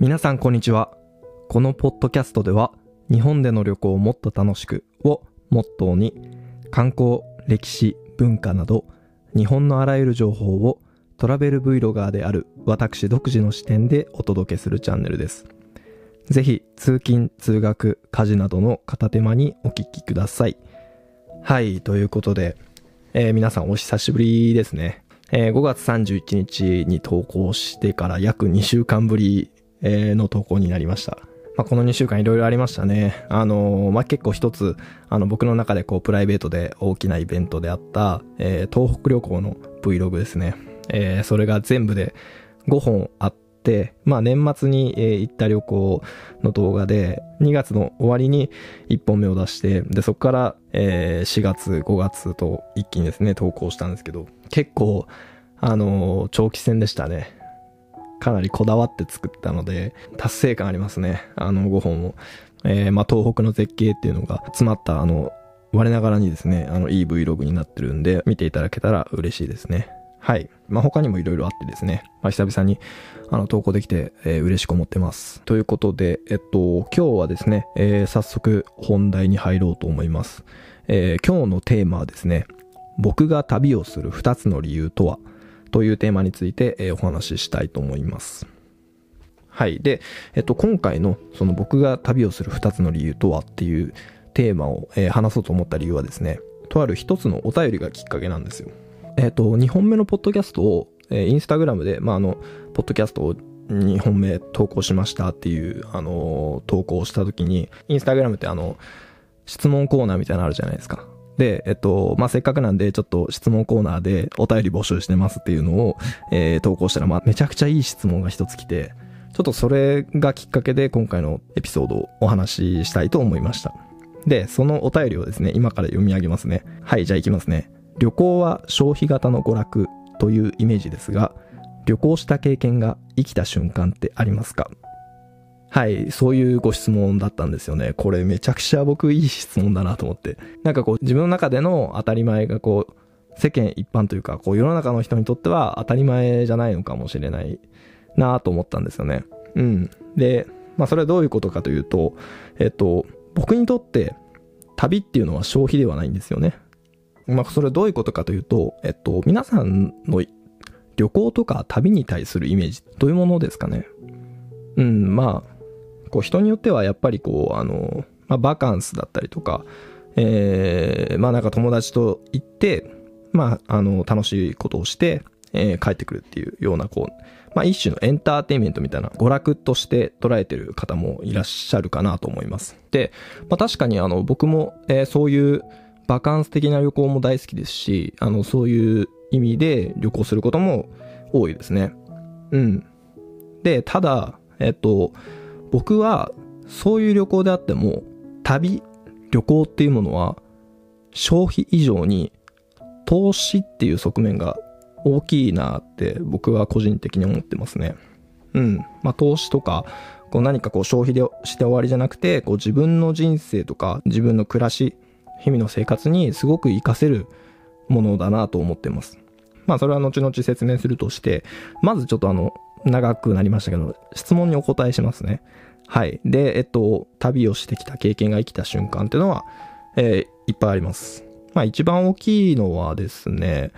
皆さんこんにちは。このポッドキャストでは、日本での旅行をもっと楽しくをモットーに、観光、歴史、文化など、日本のあらゆる情報をトラベル Vlogger である私独自の視点でお届けするチャンネルです。ぜひ、通勤、通学、家事などの片手間にお聞きください。はい、ということで、えー皆さんお久しぶりですね。えー5月31日に投稿してから約2週間ぶり、えの投稿になりました。まあ、この2週間いろいろありましたね。あのーまあ、結構一つ、あの、僕の中でこう、プライベートで大きなイベントであった、えー東北旅行の Vlog ですね。えーそれが全部で5本あって、まあ、年末に、え行った旅行の動画で、2月の終わりに1本目を出して、で、そこから、え4月、5月と一気にですね、投稿したんですけど、結構、あの長期戦でしたね。かなりこだわって作ったので、達成感ありますね。あの5本を。えーまあ、東北の絶景っていうのが詰まった、あの、我ながらにですね、あの、いい Vlog になってるんで、見ていただけたら嬉しいですね。はい。まあ、他にもいろいろあってですね、まあ、久々に、あの、投稿できて、えー嬉しく思ってます。ということで、えっと、今日はですね、えー早速本題に入ろうと思います。えー今日のテーマはですね、僕が旅をする2つの理由とは？というテーマについて、えお話ししたいと思います。はい。で、えっと、今回の、その僕が旅をする2つの理由とはっていうテーマを、え話そうと思った理由はですね、とある一つのお便りがきっかけなんですよ。えっと、2本目のポッドキャストを、えーインスタグラムで、まあ、あの、ポッドキャストを2本目投稿しましたっていう、あの投稿をした時に、インスタグラムってあの、質問コーナーみたいなのあるじゃないですか。で、えっと、まあ、せっかくなんで、ちょっと質問コーナーでお便り募集してますっていうのを、えー投稿したら、まあ、めちゃくちゃいい質問が一つ来て、ちょっとそれがきっかけで今回のエピソードをお話ししたいと思いました。で、そのお便りをですね、今から読み上げますね。はい、じゃあ行きますね。旅行は消費型の娯楽というイメージですが、旅行した経験が生きた瞬間ってありますか？はい、そういうご質問だったんですよね。これめちゃくちゃ僕いい質問だなと思って。なんかこう自分の中での当たり前がこう世間一般というかこう世の中の人にとっては当たり前じゃないのかもしれないなと思ったんですよね。うん。で、まあそれはどういうことかというと、えっと、僕にとって旅っていうのは消費ではないんですよね。まあそれはどういうことかというと、えっと、皆さんの旅行とか旅に対するイメージどういうものですかねうん、まあ、こう人によってはやっぱりこう、あの、まあ、バカンスだったりとか、えーまあなんか友達と行って、まあ、あの、楽しいことをして、えー帰ってくるっていうような、こう、まあ一種のエンターテインメントみたいな娯楽として捉えてる方もいらっしゃるかなと思います。で、まあ確かにあの、僕も、えーそういうバカンス的な旅行も大好きですし、あの、そういう意味で旅行することも多いですね。うん。で、ただ、えっと、僕は、そういう旅行であっても、旅、旅行っていうものは、消費以上に、投資っていう側面が大きいなって、僕は個人的に思ってますね。うん。まあ、投資とか、こう何かこう消費でして終わりじゃなくて、こう自分の人生とか、自分の暮らし、日々の生活にすごく活かせるものだなと思ってます。まあそれは後々説明するとして、まずちょっとあの、長くなりましたけど、質問にお答えしますね。はい。で、えっと、旅をしてきた経験が生きた瞬間っていうのは、えーいっぱいあります。まあ一番大きいのはですね、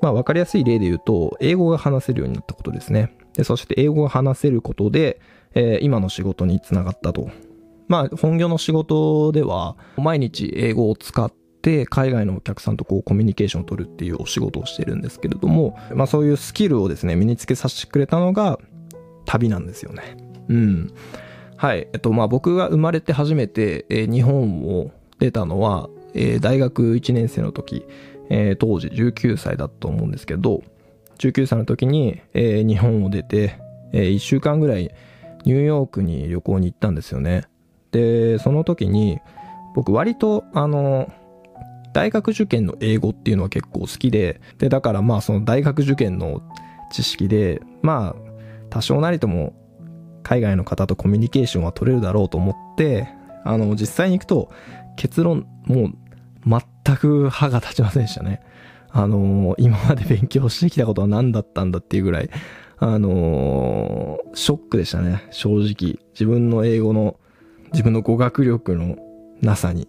まあわかりやすい例で言うと、英語が話せるようになったことですね。で、そして英語が話せることで、えー今の仕事につながったと。まあ本業の仕事では、毎日英語を使って、海外のお客さんとこうコミュニケーションを取るっていうお仕事をしてるんですけれども、まあそういうスキルをですね、身につけさせてくれたのが旅なんですよね。うん。はい。えっと、まあ僕が生まれて初めて、日本を出たのは、大学1年生の時、え当時19歳だと思うんですけど、19歳の時に、日本を出て、え1週間ぐらいニューヨークに旅行に行ったんですよね。で、その時に、僕割と、あの、大学受験の英語っていうのは結構好きで、で、だからまあその大学受験の知識で、まあ、多少なりとも海外の方とコミュニケーションは取れるだろうと思って、あの、実際に行くと結論、もう全く歯が立ちませんでしたね。あの今まで勉強してきたことは何だったんだっていうぐらい、あの、ショックでしたね、正直。自分の英語の、自分の語学力のなさに。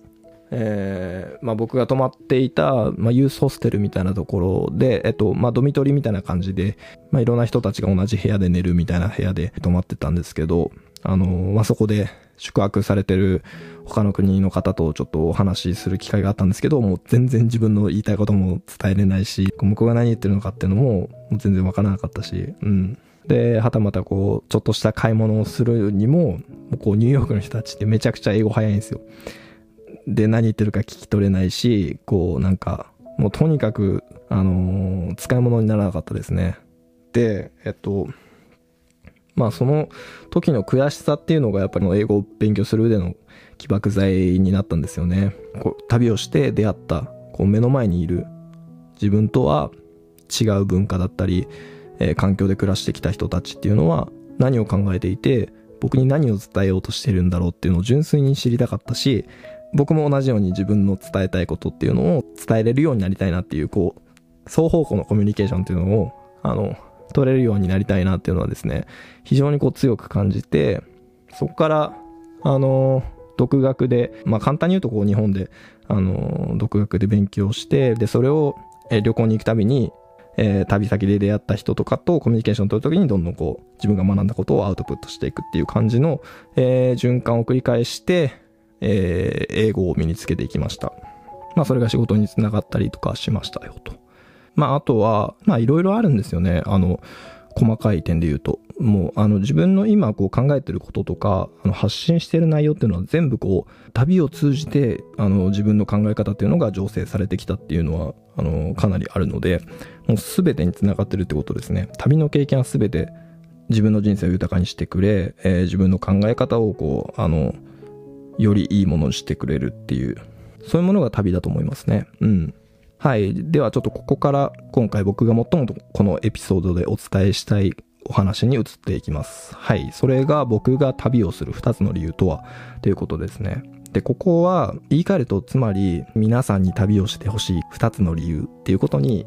えー、まあ僕が泊まっていた、まあユースホステルみたいなところで、えっと、まあドミトリみたいな感じで、まあいろんな人たちが同じ部屋で寝るみたいな部屋で泊まってたんですけど、あの、まあそこで宿泊されてる他の国の方とちょっとお話しする機会があったんですけど、もう全然自分の言いたいことも伝えれないし、向こうが何言ってるのかっていうのも、全然わからなかったし、うん。で、はたまたこう、ちょっとした買い物をするにも、こう、ニューヨークの人たちってめちゃくちゃ英語早いんですよ。で、何言ってるか聞き取れないし、こう、なんか、もうとにかく、あのー、使い物にならなかったですね。で、えっと、まあその時の悔しさっていうのがやっぱり英語を勉強する上での起爆剤になったんですよね。こう旅をして出会ったこう目の前にいる自分とは違う文化だったり、えー、環境で暮らしてきた人たちっていうのは何を考えていて僕に何を伝えようとしてるんだろうっていうのを純粋に知りたかったし僕も同じように自分の伝えたいことっていうのを伝えれるようになりたいなっていうこう双方向のコミュニケーションっていうのをあの取れるようになりたいなっていうのはですね、非常にこう強く感じて、そこから、あの、独学で、まあ簡単に言うとこう日本で、あの、独学で勉強して、で、それを、え旅行に行くたびに、えー、旅先で出会った人とかとコミュニケーションを取るときにどんどんこう自分が学んだことをアウトプットしていくっていう感じの、えー、循環を繰り返して、えー、英語を身につけていきました。まあそれが仕事につながったりとかしましたよと。まあ、あとは、まあ、いろいろあるんですよね。あの、細かい点で言うと。もう、あの、自分の今こう考えてることとか、あの、発信してる内容っていうのは全部こう、旅を通じて、あの、自分の考え方っていうのが醸成されてきたっていうのは、あの、かなりあるので、もう全てにつながってるってことですね。旅の経験は全て自分の人生を豊かにしてくれ、えー、自分の考え方をこう、あの、よりいいものにしてくれるっていう、そういうものが旅だと思いますね。うん。はい。ではちょっとここから今回僕が最もこのエピソードでお伝えしたいお話に移っていきます。はい。それが僕が旅をする2つの理由とはということですね。で、ここは言い換えるとつまり皆さんに旅をしてほしい2つの理由っていうことに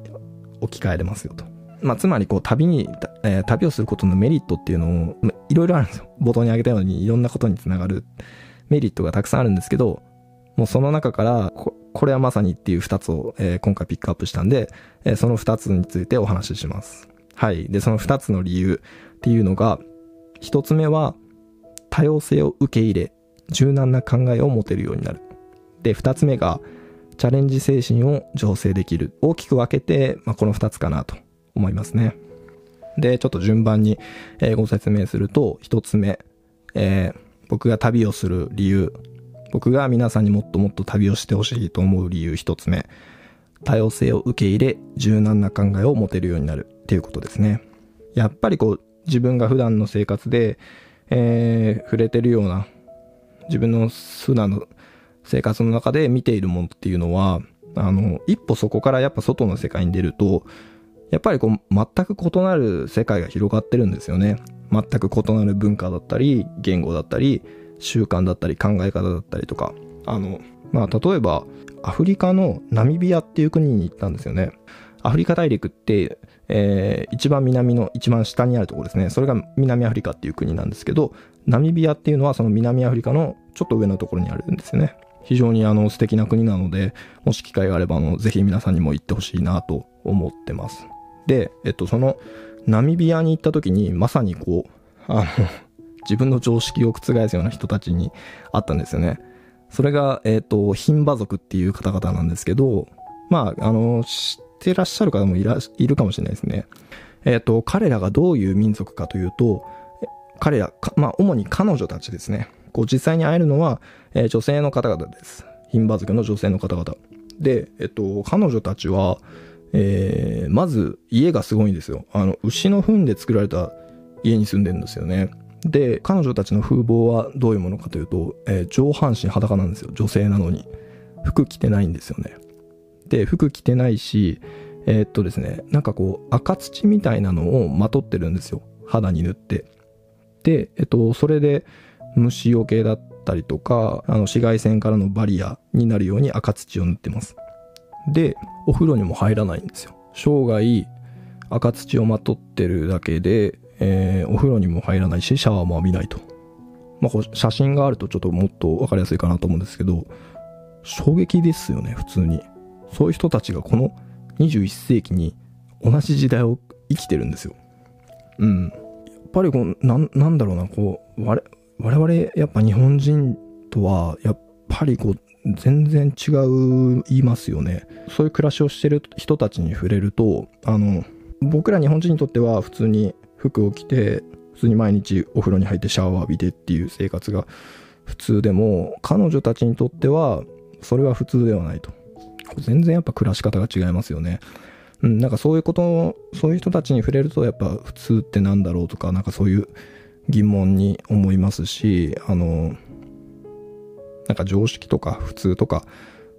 置き換えれますよと。まあ、つまりこう旅に、えー、旅をすることのメリットっていうのをいろいろあるんですよ。冒頭に挙げたようにいろんなことにつながるメリットがたくさんあるんですけど、もうその中からこ、これはまさにっていう二つを、えー、今回ピックアップしたんで、えー、その二つについてお話しします。はい。で、その二つの理由っていうのが、一つ目は、多様性を受け入れ、柔軟な考えを持てるようになる。で、二つ目が、チャレンジ精神を醸成できる。大きく分けて、まあ、この二つかなと思いますね。で、ちょっと順番に、えー、ご説明すると、一つ目、えー、僕が旅をする理由僕が皆さんにもっともっと旅をしてほしいと思う理由一つ目。多様性を受け入れ、柔軟な考えを持てるようになるっていうことですね。やっぱりこう、自分が普段の生活で、えー、触れてるような、自分の普段の生活の中で見ているものっていうのは、あの、一歩そこからやっぱ外の世界に出ると、やっぱりこう、全く異なる世界が広がってるんですよね。全く異なる文化だったり、言語だったり、習慣だったり考え方だったりとか、あの、まあ、例えば、アフリカのナミビアっていう国に行ったんですよね。アフリカ大陸って、えー、一番南の一番下にあるところですね。それが南アフリカっていう国なんですけど、ナミビアっていうのはその南アフリカのちょっと上のところにあるんですよね。非常にあの素敵な国なので、もし機会があればあのぜひ皆さんにも行ってほしいなと思ってます。で、えっと、そのナミビアに行った時にまさにこう、あの、自分の常識を覆すような人たちに会ったんですよね。それが、えっ、と、ヒンバ族っていう方々なんですけど、まあ、あの、知ってらっしゃる方もいら、いるかもしれないですね。えっ、と、彼らがどういう民族かというと、彼ら、まあ、主に彼女たちですね。こう、実際に会えるのは、えー、女性の方々です。ヒンバ族の女性の方々。で、えっと、彼女たちは、えー、まず家がすごいんですよ。あの、牛の糞で作られた家に住んでるんですよね。で、彼女たちの風貌はどういうものかというと、えー、上半身裸なんですよ。女性なのに。服着てないんですよね。で、服着てないし、えー、っとですね、なんかこう、赤土みたいなのをまとってるんですよ。肌に塗って。で、えっと、それで虫除けだったりとか、あの、紫外線からのバリアになるように赤土を塗ってます。で、お風呂にも入らないんですよ。生涯、赤土をまとってるだけで、えー、お風呂にも入らないしシャワーも浴びないと、まあ、こう写真があるとちょっともっと分かりやすいかなと思うんですけど衝撃ですよね普通に。そういう人たちがこの21世紀に同じ時代を生きてるんですよ。うん。やっぱりこうなんなんだろうなこう我我々やっぱ日本人とはやっぱりこう全然違う言いますよね。そういう暮らしをしてる人たちに触れるとあの僕ら日本人にとっては普通に服を着て普通に毎日お風呂に入ってシャワー浴びてっていう生活が普通でも彼女たちにとってはそれは普通ではないと。全然やっぱ暮らし方が違いますよね。うん、なんかそういうことそういう人たちに触れるとやっぱ普通ってなんだろうとかなんかそういう疑問に思いますしあのなんか常識とか普通とか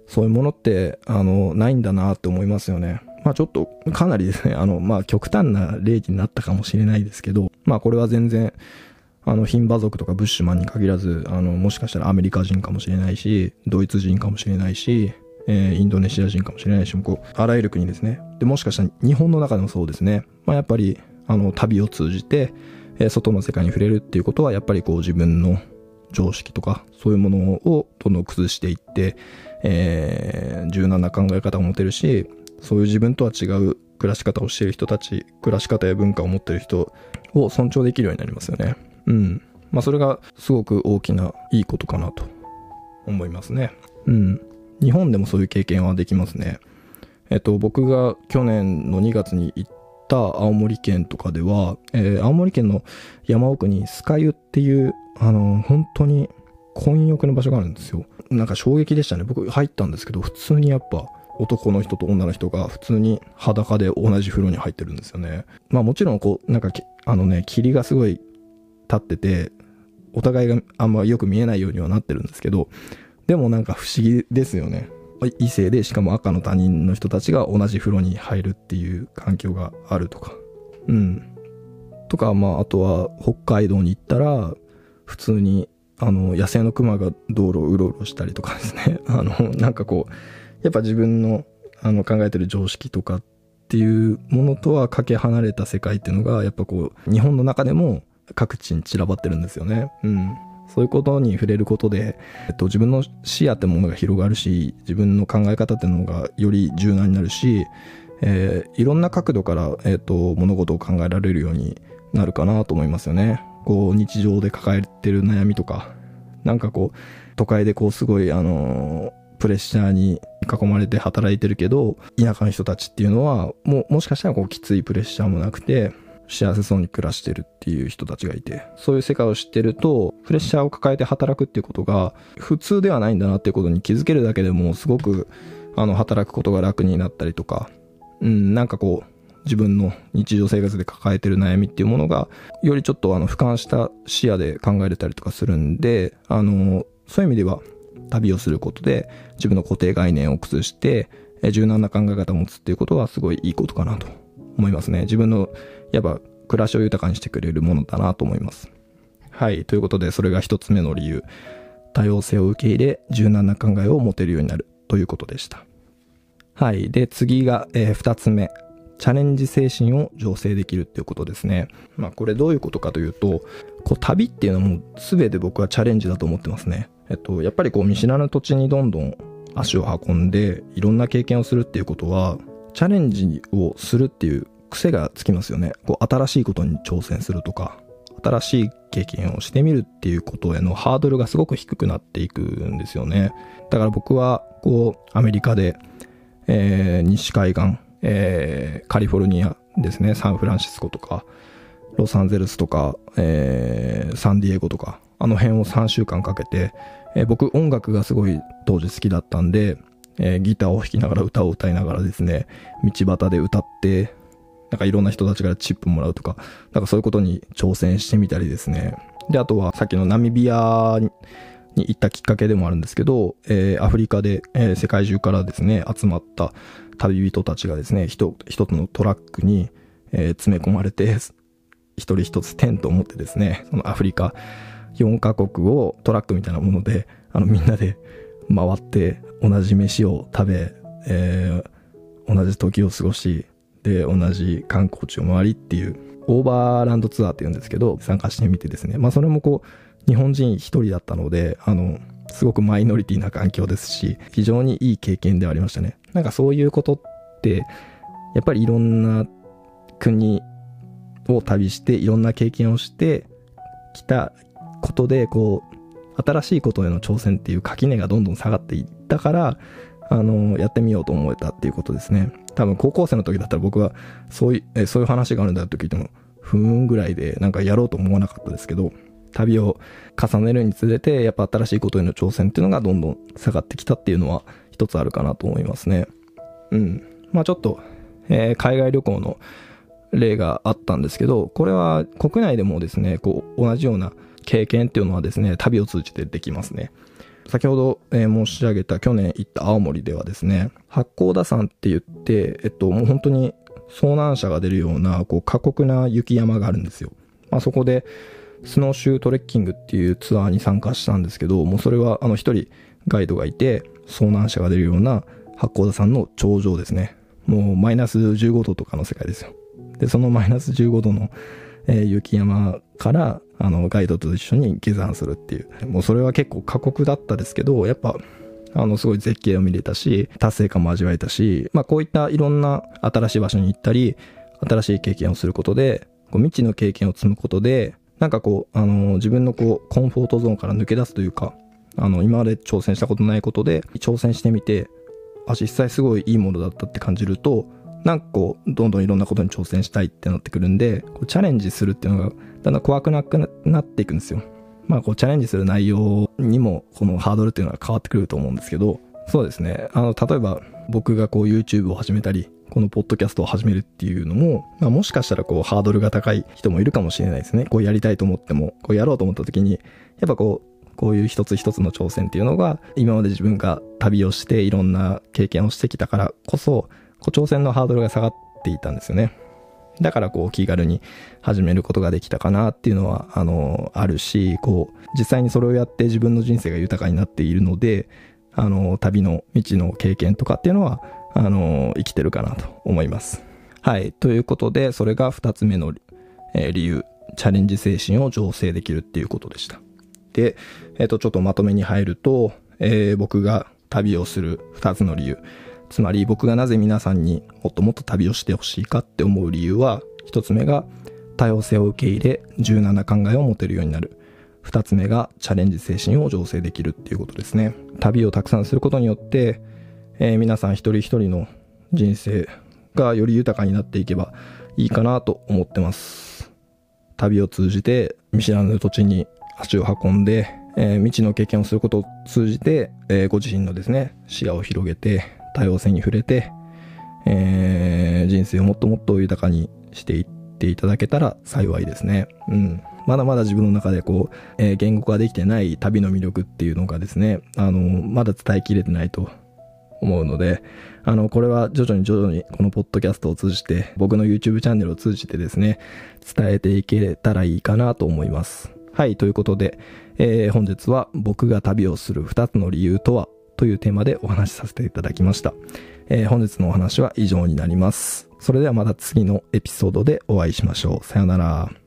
そういうものってあのないんだなって思いますよねまあちょっとかなりですね あのまあ極端な例になったかもしれないですけどまあこれは全然あの、貧馬族とかブッシュマンに限らず、あの、もしかしたらアメリカ人かもしれないし、ドイツ人かもしれないし、えー、インドネシア人かもしれないし、こう、あらゆる国ですね。で、もしかしたら日本の中でもそうですね。まあ、やっぱり、あの、旅を通じて、えー、外の世界に触れるっていうことは、やっぱりこう自分の常識とか、そういうものをどんどん崩していって、えー、柔軟な考え方を持てるし、そういう自分とは違う暮らし方をしている人たち、暮らし方や文化を持っている人を尊重できるようになりますよね。うん。まあ、それがすごく大きないいことかなと思いますね。うん。日本でもそういう経験はできますね。えっと、僕が去年の2月に行った青森県とかでは、えー、青森県の山奥にスカ湯っていう、あの、本当に混浴の場所があるんですよ。なんか衝撃でしたね。僕入ったんですけど、普通にやっぱ男の人と女の人が普通に裸で同じ風呂に入ってるんですよね。まあもちろんこう、なんかあのね、霧がすごい立ってて、お互いがあんまよく見えないようにはなってるんですけど、でもなんか不思議ですよね。異性でしかも赤の他人の人たちが同じ風呂に入るっていう環境があるとか。うん。とか、まあ、あとは北海道に行ったら、普通に、あの、野生のクマが道路をうろうろしたりとかですね。あの、なんかこう、やっぱ自分の、あの、考えてる常識とかっていうものとはかけ離れた世界っていうのが、やっぱこう、日本の中でも各地に散らばってるんですよね。うん。そういうことに触れることで、えっと、自分の視野ってものが広がるし、自分の考え方っていうのがより柔軟になるし、えー、いろんな角度から、えっと、物事を考えられるようになるかなと思いますよね。こう、日常で抱えてる悩みとか、なんかこう、都会でこう、すごい、あのー、プレッシャーに囲まれて働いてるけど、田舎の人たちっていうのは、もう、もしかしたらこう、きついプレッシャーもなくて、幸せそうに暮らしてるっていう人たちがいて、そういう世界を知ってると、プレッシャーを抱えて働くっていうことが普通ではないんだなっていうことに気づけるだけでも、すごく、あの、働くことが楽になったりとか、うん、なんかこう、自分の日常生活で抱えてる悩みっていうものが、よりちょっとあの、俯瞰した視野で考えれたりとかするんで、あの、そういう意味では、旅をすることで、自分の固定概念を崩して、柔軟な考え方を持つっていうことはすごいいいことかなと思いますね。自分のやっぱ暮らしを豊かにしてくれるものだなと思います。はい。ということで、それが一つ目の理由。多様性を受け入れ、柔軟な考えを持てるようになるということでした。はい。で、次が、えー、二つ目。チャレンジ精神を醸成できるっていうことですね。まあこれどういうことかというと、こう旅っていうのもう全て僕はチャレンジだと思ってますね。えっと、やっぱりこう見知らぬ土地にどんどん足を運んでいろんな経験をするっていうことは、チャレンジをするっていう癖がつきますよね。こう、新しいことに挑戦するとか、新しい経験をしてみるっていうことへのハードルがすごく低くなっていくんですよね。だから僕は、こう、アメリカで、えー、西海岸、えー、カリフォルニアですね、サンフランシスコとか、ロサンゼルスとか、えー、サンディエゴとか、あの辺を3週間かけて、えー、僕音楽がすごい当時好きだったんで、えー、ギターを弾きながら歌を歌いながらですね、道端で歌って、なんかいろんな人たちからチップもらうとか、なんかそういうことに挑戦してみたりですね。で、あとはさっきのナミビアに行ったきっかけでもあるんですけど、えー、アフリカで、えー、世界中からですね、集まった旅人たちがですね、一一つのトラックに、えー、詰め込まれて、一人一つテントを持ってですね、そのアフリカ4カ国をトラックみたいなもので、あのみんなで回って同じ飯を食べ、えー、同じ時を過ごし、で同じ観光地を回りっていうオーバーランドツアーって言うんですけど参加してみてですね。まあそれもこう日本人一人だったのであのすごくマイノリティな環境ですし非常にいい経験ではありましたね。なんかそういうことってやっぱりいろんな国を旅していろんな経験をしてきたことでこう新しいことへの挑戦っていう垣根がどんどん下がっていったからあのやってみようと思えたっていうことですね。多分高校生の時だったら僕はそういうそういう話があるんだと聞いてもふーんぐらいでなんかやろうと思わなかったですけど旅を重ねるにつれてやっぱ新しいことへの挑戦っていうのがどんどん下がってきたっていうのは一つあるかなと思いますね。うん。まあちょっと、えー、海外旅行の例があったんですけどこれは国内でもですねこう同じような経験っていうのはですね旅を通じてできますね。先ほど、えー、申し上げた去年行った青森ではですね、八甲田山って言って、えっと、もう本当に遭難者が出るような、こう、過酷な雪山があるんですよ。まあ、そこで、スノーシュートレッキングっていうツアーに参加したんですけど、もうそれは、あの、一人ガイドがいて、遭難者が出るような八甲田山の頂上ですね。もうマイナス15度とかの世界ですよ。で、そのマイナス15度の、えー、雪山から、あの、ガイドと一緒に下山するっていう。もうそれは結構過酷だったですけど、やっぱ、あの、すごい絶景を見れたし、達成感も味わえたし、まあこういったいろんな新しい場所に行ったり、新しい経験をすることで、こう未知の経験を積むことで、なんかこう、あの、自分のこう、コンフォートゾーンから抜け出すというか、あの、今まで挑戦したことないことで、挑戦してみて、あ、実際すごいいいものだったって感じると、なんかこう、どんどんいろんなことに挑戦したいってなってくるんで、こうチャレンジするっていうのがだんだん怖くなくなっていくんですよ。まあこうチャレンジする内容にもこのハードルっていうのは変わってくると思うんですけど、そうですね。あの、例えば僕がこう YouTube を始めたり、このポッドキャストを始めるっていうのも、まあもしかしたらこうハードルが高い人もいるかもしれないですね。こうやりたいと思っても、こうやろうと思った時に、やっぱこう、こういう一つ一つの挑戦っていうのが、今まで自分が旅をしていろんな経験をしてきたからこそ、こう挑戦のハードルが下がっていたんですよね。だからこう気軽に始めることができたかなっていうのは、あの、あるし、こう、実際にそれをやって自分の人生が豊かになっているので、あの、旅の道の経験とかっていうのは、あの、生きてるかなと思います。はい。ということで、それが二つ目の、えー、理由。チャレンジ精神を醸成できるっていうことでした。で、えっ、ー、と、ちょっとまとめに入ると、えー、僕が旅をする二つの理由。つまり僕がなぜ皆さんにもっともっと旅をしてほしいかって思う理由は、一つ目が多様性を受け入れ、柔軟な考えを持てるようになる。二つ目がチャレンジ精神を醸成できるっていうことですね。旅をたくさんすることによって、えー、皆さん一人一人の人生がより豊かになっていけばいいかなと思ってます。旅を通じて見知らぬ土地に足を運んで、えー、未知の経験をすることを通じて、えー、ご自身のですね、視野を広げて、多様性に触れて、えー、人生をもっともっと豊かにしていっていただけたら幸いですね。うん。まだまだ自分の中でこう、えー、言語化できてない旅の魅力っていうのがですね、あの、まだ伝えきれてないと思うので、あの、これは徐々に徐々にこのポッドキャストを通じて、僕の YouTube チャンネルを通じてですね、伝えていけたらいいかなと思います。はい、ということで、えー、本日は僕が旅をする2つの理由とはというテーマでお話しさせていただきました。えー、本日のお話は以上になります。それではまた次のエピソードでお会いしましょう。さよなら。